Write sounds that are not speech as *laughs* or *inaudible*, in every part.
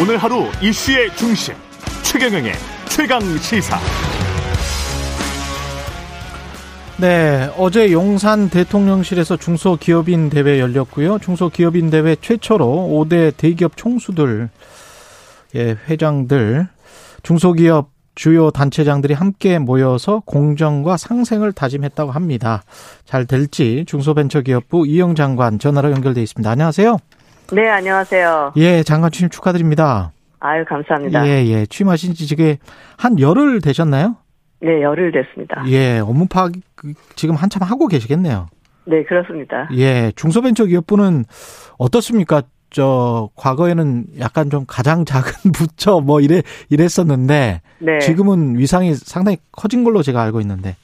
오늘 하루 이슈의 중심 최경영의 최강 시사. 네, 어제 용산 대통령실에서 중소기업인 대회 열렸고요. 중소기업인 대회 최초로 5대 대기업 총수들, 예, 회장들, 중소기업 주요 단체장들이 함께 모여서 공정과 상생을 다짐했다고 합니다. 잘 될지 중소벤처기업부 이영 장관 전화로 연결돼 있습니다. 안녕하세요. 네, 안녕하세요. 예, 장관 취임 축하드립니다. 아유, 감사합니다. 예, 예. 취임하신 지 지금 한 열흘 되셨나요? 네, 열흘 됐습니다. 예, 업무 파악 지금 한참 하고 계시겠네요. 네, 그렇습니다. 예, 중소벤처기업부는 어떻습니까? 저 과거에는 약간 좀 가장 작은 *laughs* 부처 뭐 이래 이랬었는데 네. 지금은 위상이 상당히 커진 걸로 제가 알고 있는데.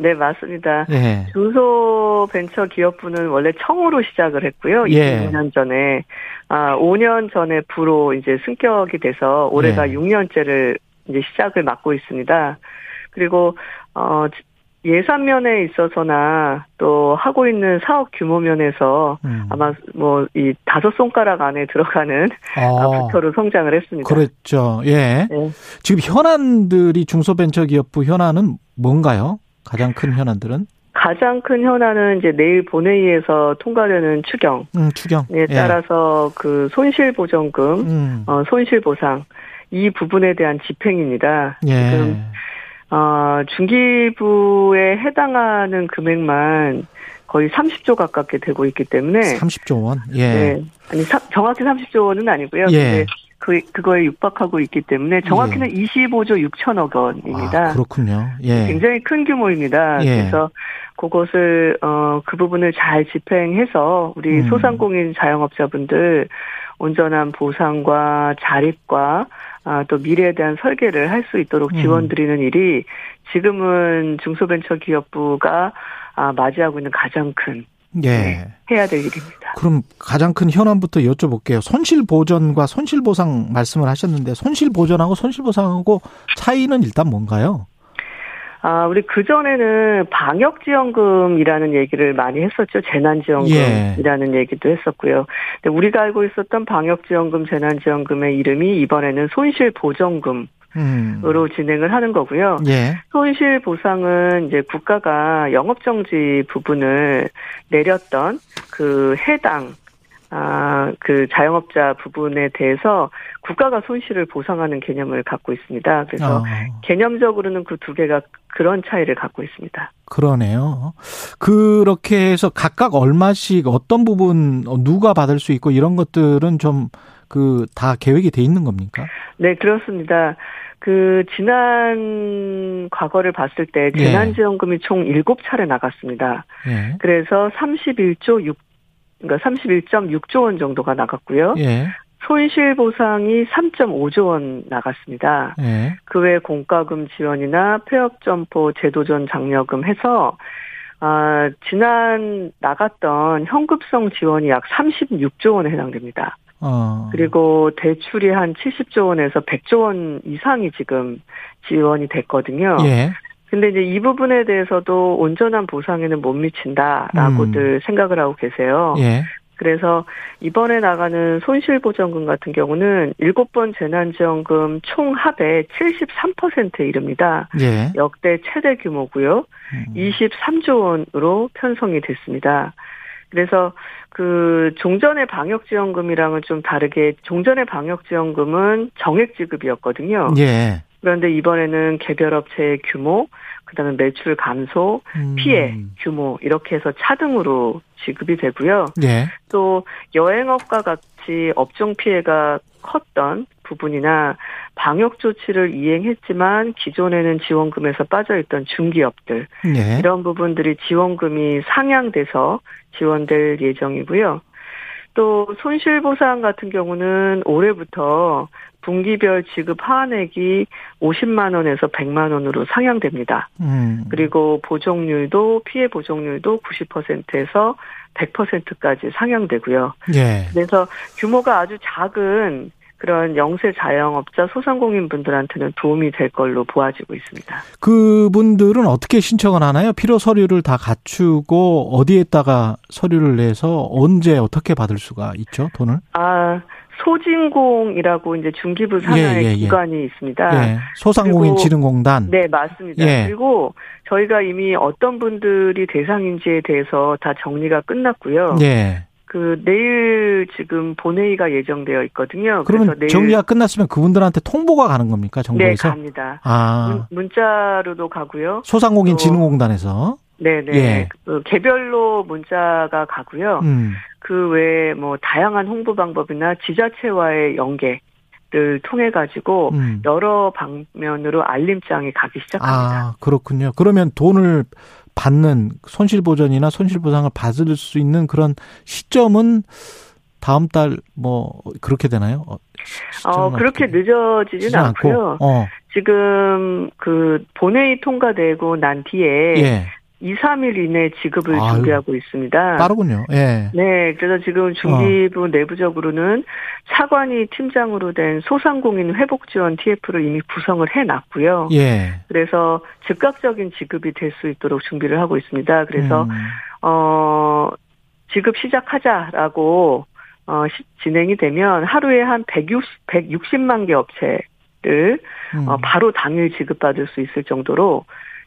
네, 맞습니다. 예. 중소벤처기업부는 원래 청으로 시작을 했고요. 예. 2년 전에 아, 5년 전에 부로 이제 승격이 돼서 올해가 예. 6년째를 이제 시작을 맡고 있습니다. 그리고 어 예산 면에 있어서나 또 하고 있는 사업 규모 면에서 음. 아마 뭐 이 다섯 손가락 안에 들어가는 어, 부처로 성장을 했습니다. 그랬죠. 예. 네. 지금 현안들이 중소벤처기업부 현안은 뭔가요? 가장 큰 현안들은? 가장 큰 현안은 이제 내일 본회의에서 통과되는 추경에 음, 추경. 예. 따라서 그 손실 보전금, 음. 어, 손실 보상 이 부분에 대한 집행입니다. 예. 지금 어, 중기부에 해당하는 금액만 거의 30조 가깝게 되고 있기 때문에 30조 원. 예. 네. 아니 사- 정확히 30조 원은 아니고요. 예. 근데 그 그거에 육박하고 있기 때문에 정확히는 25조 6천억 원입니다. 아, 그렇군요. 예. 굉장히 큰 규모입니다. 예. 그래서 그것을 어 그 부분을 잘 집행해서 우리 음. 소상공인 자영업자분들 온전한 보상과 자립과 아, 또 미래에 대한 설계를 할 수 있도록 음. 지원드리는 일이 지금은 중소벤처기업부가 아, 맞이하고 있는 가장 큰 예. 네. 해야 될 일입니다. 그럼 가장 큰 현안부터 여쭤볼게요. 손실 보전과 손실 보상 말씀을 하셨는데 손실 보전하고 손실 보상하고 차이는 일단 뭔가요? 아, 우리 그전에는 방역지원금이라는 얘기를 많이 했었죠. 재난지원금이라는 얘기도 했었고요. 근데 우리가 알고 있었던 방역지원금, 재난지원금의 이름이 이번에는 손실보전금 으로 음. 진행을 하는 거고요. 예. 손실 보상은 이제 국가가 영업 정지 부분을 내렸던 그 해당 아, 그 자영업자 부분에 대해서 국가가 손실을 보상하는 개념을 갖고 있습니다. 그래서 어, 개념적으로는 그 두 개가 그런 차이를 갖고 있습니다. 그러네요. 그렇게 해서 각각 얼마씩 어떤 부분 어, 누가 받을 수 있고 이런 것들은 좀 그 다 계획이 돼 있는 겁니까? 네, 그렇습니다. 그 지난 과거를 봤을 때 예. 재난지원금이 총 7차례 나갔습니다. 예. 그래서 31조 6 그러니까 31.6조 원 정도가 나갔고요. 예. 손실 보상이 3.5조 원 나갔습니다. 예. 그외 공과금 지원이나 폐업 점포 제도전 장려금 해서 아, 지난 나갔던 현급성 지원이 약 36조 원에 해당됩니다. 어. 그리고 대출이 한 70조 원에서 100조 원 이상이 지금 지원이 됐거든요. 예. 근데 이제 이 부분에 대해서도 온전한 보상에는 못 미친다라고들 생각을 하고 계세요. 음. 예. 그래서 이번에 나가는 손실보전금 같은 경우는 7번 재난지원금 총 합의 73%에 이릅니다. 예. 역대 최대 규모고요. 음. 23조 원으로 편성이 됐습니다. 그래서 그 종전의 방역지원금이랑은 좀 다르게 종전의 방역지원금은 정액 지급이었거든요. 예. 그런데 이번에는 개별 업체의 규모, 그다음에 매출 감소, 음. 피해 규모 이렇게 해서 차등으로 지급이 되고요. 예. 또 여행업과 같이 업종 피해가 컸던 부분이나 방역 조치를 이행했지만 기존에는 지원금에서 빠져있던 중기업들 예. 이런 부분들이 지원금이 상향돼서 지원될 예정이고요. 또 손실보상 같은 경우는 올해부터 분기별 지급 하한액이 50만 원에서 100만 원으로 상향됩니다. 음. 그리고 보정률도 피해 보정률도 90%에서 100%까지 상향되고요. 예. 그래서 규모가 아주 작은 그런 영세 자영업자 소상공인 분들한테는 도움이 될 걸로 보아지고 있습니다. 그분들은 어떻게 신청을 하나요? 필요 서류를 다 갖추고 어디에다가 서류를 내서 언제 어떻게 받을 수가 있죠? 돈을? 아, 소진공이라고 이제 중기부 산하의 예, 예, 예. 기관이 있습니다. 예. 소상공인 진흥공단. 네, 맞습니다. 예. 그리고 저희가 이미 어떤 분들이 대상인지에 대해서 다 정리가 끝났고요. 예. 그 내일 지금 본회의가 예정되어 있거든요. 그러면 내일 정리가 끝났으면 그분들한테 통보가 가는 겁니까? 네, 정부에서? 갑니다. 아. 문, 문자로도 가고요. 소상공인 또- 진흥공단에서. 네, 네. 예. 그 개별로 문자가 가고요. 음. 그 외에 뭐 다양한 홍보 방법이나 지자체와의 연계 를 통해 가지고 음. 여러 방면으로 알림장이 가기 시작합니다. 아, 그렇군요. 그러면 돈을 받는 손실 보전이나 손실 보상을 받을 수 있는 그런 시점은 다음 달 뭐 그렇게 되나요? 어, 어, 그렇게 되지 않고요. 어, 지금 그 본회의 통과되고 난 뒤에 예. 2, 3일 이내 지급을 아유, 준비하고 있습니다. 빠르군요. 예. 네, 그래서 지금 중기부 내부적으로는 차관이 팀장으로 된 소상공인 회복 지원 TF를 이미 구성을 해 놨고요. 예. 그래서 즉각적인 지급이 될 수 있도록 준비를 하고 있습니다. 그래서 음, 어 지급 시작하자라고 어 시- 진행이 되면 하루에 한 160, 160만 개 업체를 음. 어, 바로 당일 지급받을 수 있을 정도로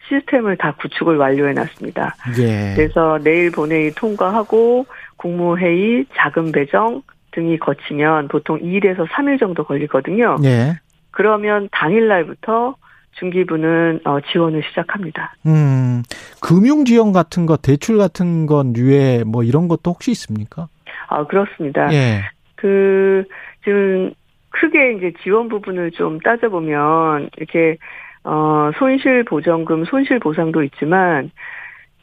시스템을 다 구축을 완료해 놨습니다. 예. 그래서 내일 본회의 통과하고 국무회의, 자금 배정 등이 거치면 보통 2일에서 3일 정도 걸리거든요. 예. 그러면 당일날부터 중기부는 어, 지원을 시작합니다. 음. 금융 지원 같은 거, 대출 같은 건 유예 뭐 이런 것도 혹시 있습니까? 아 그렇습니다. 예. 그 지금 크게 이제 지원 부분을 좀 따져보면 이렇게 어 손실 보전금, 손실 보상도 있지만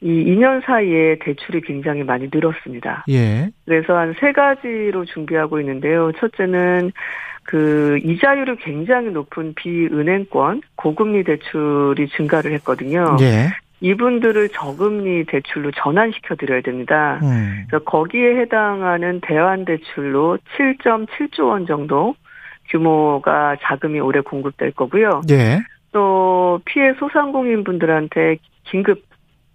이 2년 사이에 대출이 굉장히 많이 늘었습니다. 예. 그래서 한 세 가지로 준비하고 있는데요. 첫째는 그 이자율이 굉장히 높은 비은행권 고금리 대출이 증가를 했거든요. 예. 이분들을 저금리 대출로 전환시켜 드려야 됩니다. 음. 그래서 거기에 해당하는 대환 대출로 7.7조 원 정도 규모가 자금이 올해 공급될 거고요. 예. 또 피해 소상공인 분들한테 긴급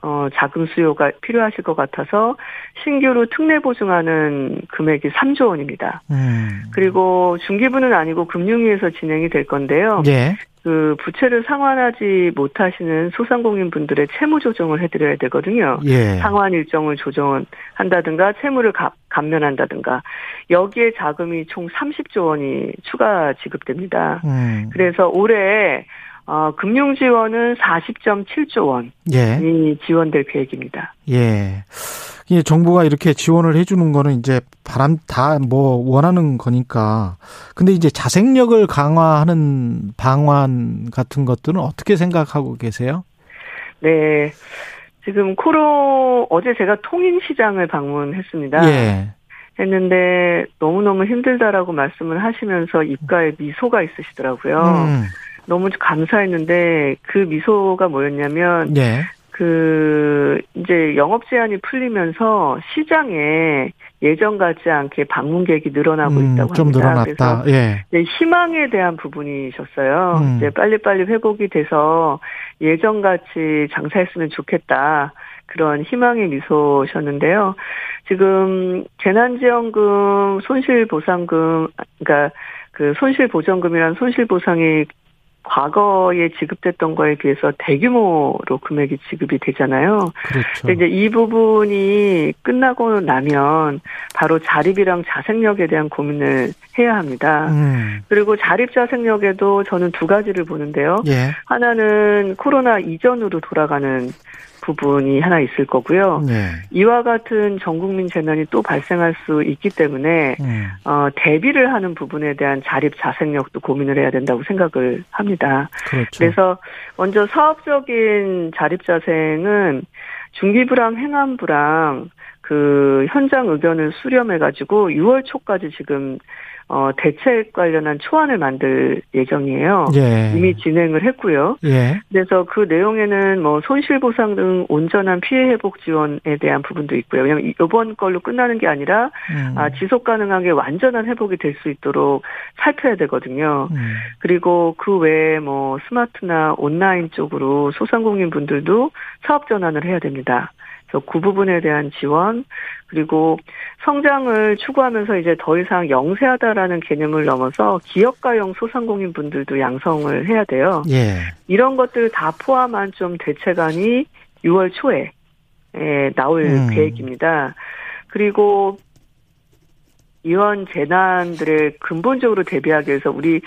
어, 자금 수요가 필요하실 것 같아서 신규로 특례 보증하는 금액이 3조 원입니다. 음. 그리고 중기부는 아니고 금융위에서 진행이 될 건데요. 예. 그 부채를 상환하지 못하시는 소상공인 분들의 채무 조정을 해드려야 되거든요. 예. 상환 일정을 조정한다든가 채무를 가- 감면한다든가 여기에 자금이 총 30조 원이 추가 지급됩니다. 음. 그래서 올해 어, 금융 지원은 40.7조 원이 예. 지원될 계획입니다. 예. 이 정부가 이렇게 지원을 해주는 거는 이제 바람 다 뭐 원하는 거니까. 근데 이제 자생력을 강화하는 방안 같은 것들은 어떻게 생각하고 계세요? 네. 지금 코로 어제 제가 통인시장을 방문했습니다. 예. 했는데 너무너무 힘들다라고 말씀을 하시면서 입가에 미소가 있으시더라고요. 음. 너무 감사했는데 그 미소가 뭐였냐면 예. 그 이제 영업 제한이 풀리면서 시장에 예전 같지 않게 방문객이 늘어나고 음, 있다고 좀 합니다. 늘어났다. 그래서 예. 네, 희망에 대한 부분이셨어요. 음. 이제 빨리빨리 회복이 돼서 예전 같이 장사했으면 좋겠다. 그런 희망의 미소셨는데요. 지금 재난지원금, 손실보상금, 그러니까 그 손실보전금이란 손실보상이 과거에 지급됐던 거에 비해서 대규모로 금액이 지급이 되잖아요. 그렇죠. 근데 이제 이 부분이 끝나고 나면 바로 자립이랑 자생력에 대한 고민을 해야 합니다. 음. 그리고 자립 자생력에도 저는 두 가지를 보는데요. 예. 하나는 코로나 이전으로 돌아가는 부분이 하나 있을 거고요. 예. 이와 같은 전 국민 재난이 또 발생할 수 있기 때문에 음. 어, 대비를 하는 부분에 대한 자립 자생력도 고민을 해야 된다고 생각을 합니다. 그렇죠. 그래서 먼저 사업적인 자립 자생은 중기부랑 행안부랑 그 현장 의견을 수렴해 가지고 6월 초까지 지금 어 대책 관련한 초안을 만들 예정이에요. 예. 이미 진행을 했고요. 예. 그래서 그 내용에는 뭐 손실 보상 등 온전한 피해 회복 지원에 대한 부분도 있고요. 왜냐하면 이번 걸로 끝나는 게 아니라 음. 아, 지속 가능하게 완전한 회복이 될 수 있도록 살펴야 되거든요. 음. 그리고 그 외에 뭐 스마트나 온라인 쪽으로 소상공인 분들도 사업 전환을 해야 됩니다. 그래서 그 부분에 대한 지원 그리고 성장을 추구하면서 이제 더 이상 영세하다라는 개념을 넘어서 기업가용 소상공인 분들도 양성을 해야 돼요. 예. 이런 것들 다 포함한 좀 대책안이 6월 초에 에, 나올 음. 계획입니다. 그리고 이런 재난들을 근본적으로 대비하기 위해서 우리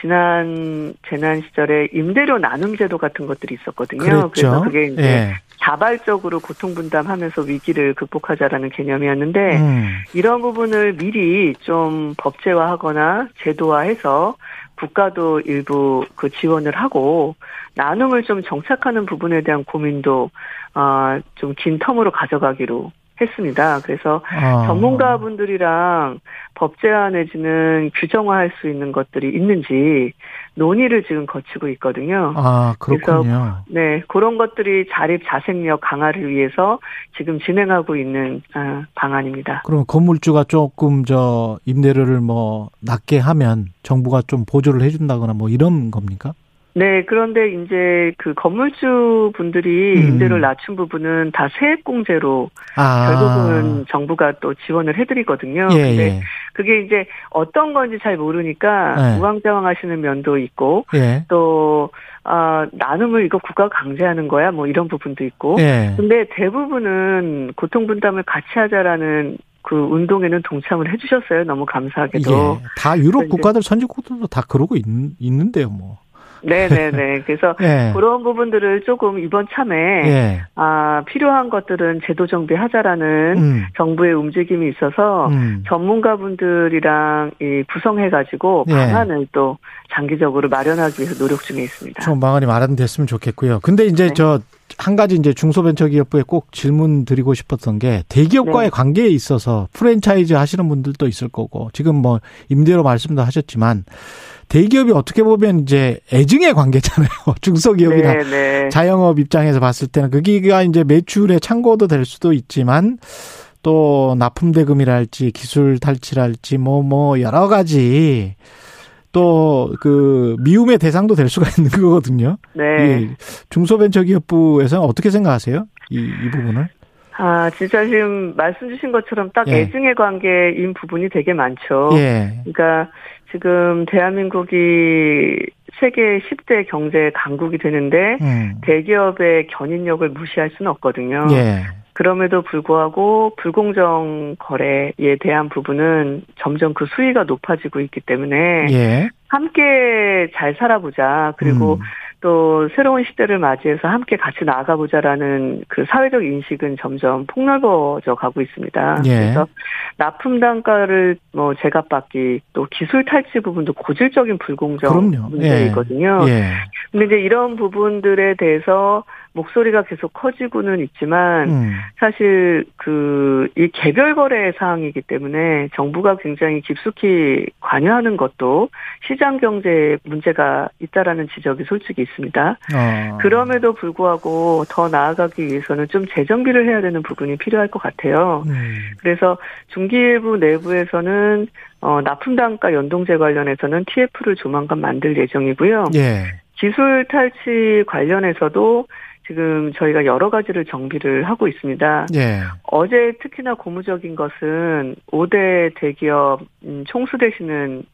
지난 재난 시절에 임대료 나눔 제도 같은 것들이 있었거든요. 그랬죠. 그래서 그게 이제 예. 자발적으로 고통 분담하면서 위기를 극복하자라는 개념이었는데 음. 이런 부분을 미리 좀 법제화하거나 제도화해서 국가도 일부 그 지원을 하고 나눔을 좀 정착하는 부분에 대한 고민도 아좀 긴 텀으로 가져가기로 했습니다. 그래서 아. 전문가분들이랑 법제화 내지는 규정화할 수 있는 것들이 있는지 논의를 지금 거치고 있거든요. 아, 그렇군요. 네, 그런 것들이 자립 자생력 강화를 위해서 지금 진행하고 있는 아, 방안입니다. 그럼 건물주가 조금 저 임대료를 뭐 낮게 하면 정부가 좀 보조를 해준다거나 뭐 이런 겁니까? 네, 그런데 이제 그 건물주 분들이 음. 임대료를 낮춘 부분은 다 세액공제로 아. 결국은 정부가 또 지원을 해드리거든요. 예, 근데 예. 그게 이제 어떤 건지 잘 모르니까 네. 우왕좌왕 하시는 면도 있고 예. 또 아, 나눔을 이거 국가가 강제하는 거야 뭐 이런 부분도 있고 예. 근데 대부분은 고통 분담을 같이 하자라는 그 운동에는 동참을 해주셨어요. 너무 감사하게도. 예. 다 유럽 국가들 선진국들도 다 그러고 있, 있는데요, 뭐. 네네네. 그래서 *laughs* 예. 그런 부분들을 조금 이번 참에 예. 아 필요한 것들은 제도 정비하자라는 음. 정부의 움직임이 있어서 음. 전문가분들이랑 이 구성해가지고 예. 방안을 또 장기적으로 마련하기 위해서 노력 중에 있습니다. 좀 방안이 마련됐으면 좋겠고요. 근데 이제 네. 저한 가지 이제 중소벤처기업부에 꼭 질문 드리고 싶었던 게 대기업과의 네. 관계에 있어서 프랜차이즈 하시는 분들도 있을 거고 지금 뭐 임대로 말씀도 하셨지만 대기업이 어떻게 보면 이제 애증의 관계잖아요. *laughs* 중소기업이나 네 네. 자영업 입장에서 봤을 때는 그기가 이제 매출의 창고도 될 수도 있지만 또 납품 대금이랄지 기술 탈취랄지 뭐뭐 여러 가지 또 그 미움의 대상도 될 수가 *laughs* 있는 거거든요. 네. 예. 중소벤처기업부에서는 어떻게 생각하세요? 이, 이 부분을? 아 진짜 지금 말씀 주신 것처럼 딱 예. 애증의 관계인 부분이 되게 많죠. 예. 그러니까 지금 대한민국이 세계 10대 경제 강국이 되는데 음. 대기업의 견인력을 무시할 수는 없거든요. 예. 그럼에도 불구하고 불공정 거래에 대한 부분은 점점 그 수위가 높아지고 있기 때문에 예. 함께 잘 살아보자. 그리고 음. 또 새로운 시대를 맞이해서 함께 같이 나아가보자라는 그 사회적 인식은 점점 폭넓어져 가고 있습니다. 예. 그래서 납품 단가를 뭐 제값받기 또 기술 탈취 부분도 고질적인 불공정 그럼요. 문제이거든요. 예. 근데 이제 이런 부분들에 대해서 목소리가 계속 커지고는 있지만 음. 사실 그 이 개별 거래 사항이기 때문에 정부가 굉장히 깊숙이 관여하는 것도 시장 경제에 문제가 있다라는 지적이 솔직히 있습니다. 어. 그럼에도 불구하고 더 나아가기 위해서는 좀 재정비를 해야 되는 부분이 필요할 것 같아요. 음. 그래서 중기일부 내부에서는 어, 납품 단가 연동제 관련해서는 TF를 조만간 만들 예정이고요. 예. 기술 탈취 관련해서도 지금 저희가 여러 가지를 정비를 하고 있습니다. 예. 어제 특히나 고무적인 것은 5대 대기업 음, 총수 되시는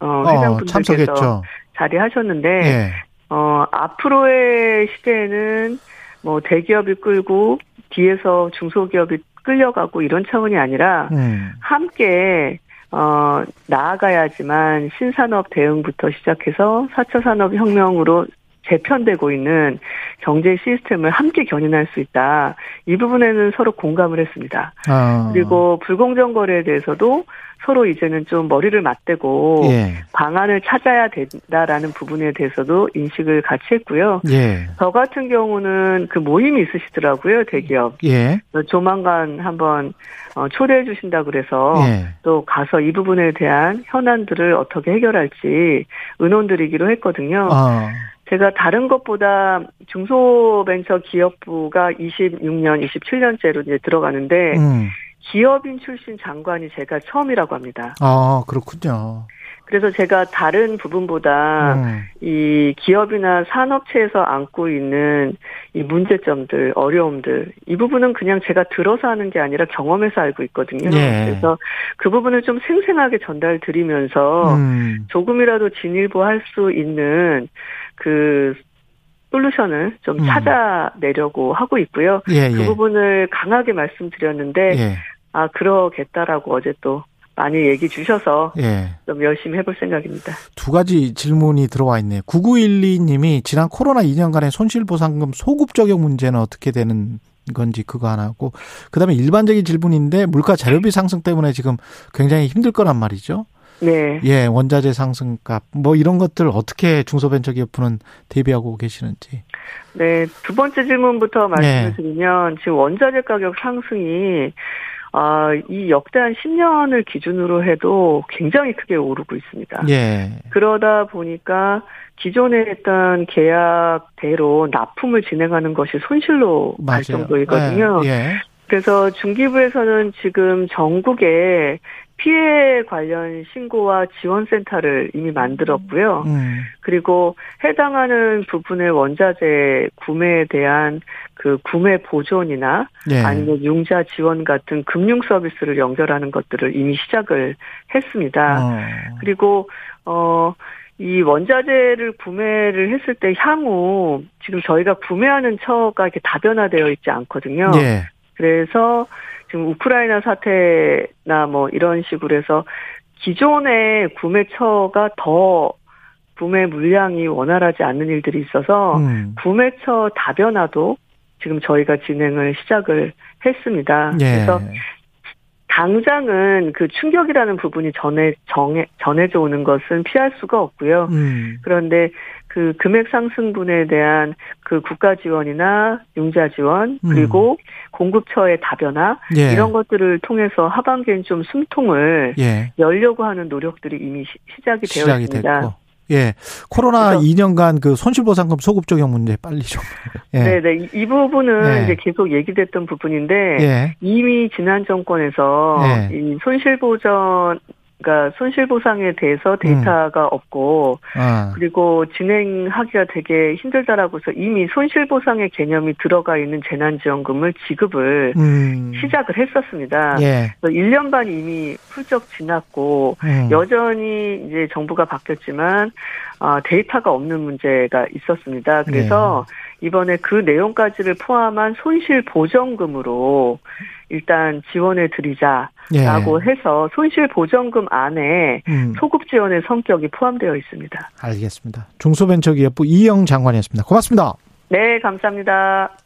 어, 어, 회장분들께서 참석했죠. 자리하셨는데 예. 어, 앞으로의 시대에는 뭐 대기업이 끌고 뒤에서 중소기업이 끌려가고 이런 차원이 아니라 음. 함께 어, 나아가야지만 신산업 대응부터 시작해서 4차 산업 혁명으로 재편되고 있는 경제 시스템을 함께 견인할 수 있다. 이 부분에는 서로 공감을 했습니다. 아. 그리고 불공정 거래에 대해서도 서로 이제는 좀 머리를 맞대고 예. 방안을 찾아야 된다라는 부분에 대해서도 인식을 같이 했고요. 예. 저 같은 경우는 그 모임이 있으시더라고요, 대기업. 예. 조만간 한번 어, 초대해 주신다 그래서 예. 또 가서 이 부분에 대한 현안들을 어떻게 해결할지 의논드리기로 했거든요. 아. 제가 다른 것보다 중소벤처기업부가 26년, 27년째로 이제 들어가는데 음. 기업인 출신 장관이 제가 처음이라고 합니다. 아, 그렇군요. 그래서 제가 다른 부분보다 음. 이 기업이나 산업체에서 안고 있는 이 문제점들, 어려움들, 이 부분은 그냥 제가 들어서 하는 게 아니라 경험해서 알고 있거든요. 예. 그래서 그 부분을 좀 생생하게 전달 드리면서 음. 조금이라도 진일보할 수 있는 그 솔루션을 좀 음. 찾아내려고 하고 있고요. 예, 그 예. 부분을 강하게 말씀드렸는데 예. 아 그러겠다라고 어제 또 많이 얘기 주셔서 예. 좀 열심히 해볼 생각입니다. 두 가지 질문이 들어와 있네요. 9912님이 지난 코로나 2년간의 손실보상금 소급 적용 문제는 어떻게 되는 건지 그거 하나고 그다음에 일반적인 질문인데 물가 자료비 상승 때문에 지금 굉장히 힘들 거란 말이죠. 네. 예, 원자재 상승값 뭐 이런 것들 어떻게 중소벤처기업부는 대비하고 계시는지. 네, 두 번째 질문부터 말씀을 네. 드리면 지금 원자재 가격 상승이 아, 이 역대 한 10년을 기준으로 해도 굉장히 크게 오르고 있습니다. 예. 그러다 보니까 기존에 했던 계약대로 납품을 진행하는 것이 손실로 갈. 정도이거든요. 예. 예. 그래서 중기부에서는 지금 전국에 피해 관련 신고와 지원센터를 이미 만들었고요. 음. 그리고 해당하는 부분의 원자재 구매에 대한 그 구매 보존이나 예. 아니면 융자 지원 같은 금융 서비스를 연결하는 것들을 이미 시작을 했습니다. 어. 그리고 어. 이 원자재를 구매를 했을 때 향후 지금 저희가 구매하는 처가 이렇게 다변화되어 있지 않거든요. 예. 그래서 지금 우크라이나 사태나 뭐 이런 식으로 해서 기존의 구매처가 더 구매 물량이 원활하지 않는 일들이 있어서 음. 구매처 다변화도 지금 저희가 진행을 시작을 했습니다. 예. 그래서 당장은 그 충격이라는 부분이 전해 정해 전해져 오는 것은 피할 수가 없고요. 음. 그런데 그 금액 상승분에 대한 그 국가 지원이나 융자 지원 음. 그리고 공급처의 다변화 예. 이런 것들을 통해서 하반기엔 좀 숨통을 예. 열려고 하는 노력들이 이미 시, 작이 되어 시작이 있습니다. 됐고. 예. 코로나 그래서- 2년간 그 손실보상금 소급 적용 문제 빨리 좀. 예. *laughs* 네네 이, 이 부분은 네. 이제 계속 얘기됐던 부분인데 예. 이미 지난 정권에서 네. 이 손실보전 그러니까 손실 보상에 대해서 데이터가 없고 아. 그리고 진행하기가 되게 힘들다라고 해서 이미 손실 보상의 개념이 들어가 있는 재난지원금을 지급을 음. 시작을 했었습니다. 예. 그래서 1년 반 이미 훌쩍 지났고 음. 여전히 이제 정부가 바뀌었지만 어, 데이터가 없는 문제가 있었습니다. 그래서 네. 이번에 그 내용까지를 포함한 손실 보전금으로 일단 지원해 드리자라고 예. 해서 손실 보전금 안에 음. 소급 지원의 성격이 포함되어 있습니다. 알겠습니다. 중소벤처기업부 이영 장관이었습니다. 고맙습니다. 네, 감사합니다.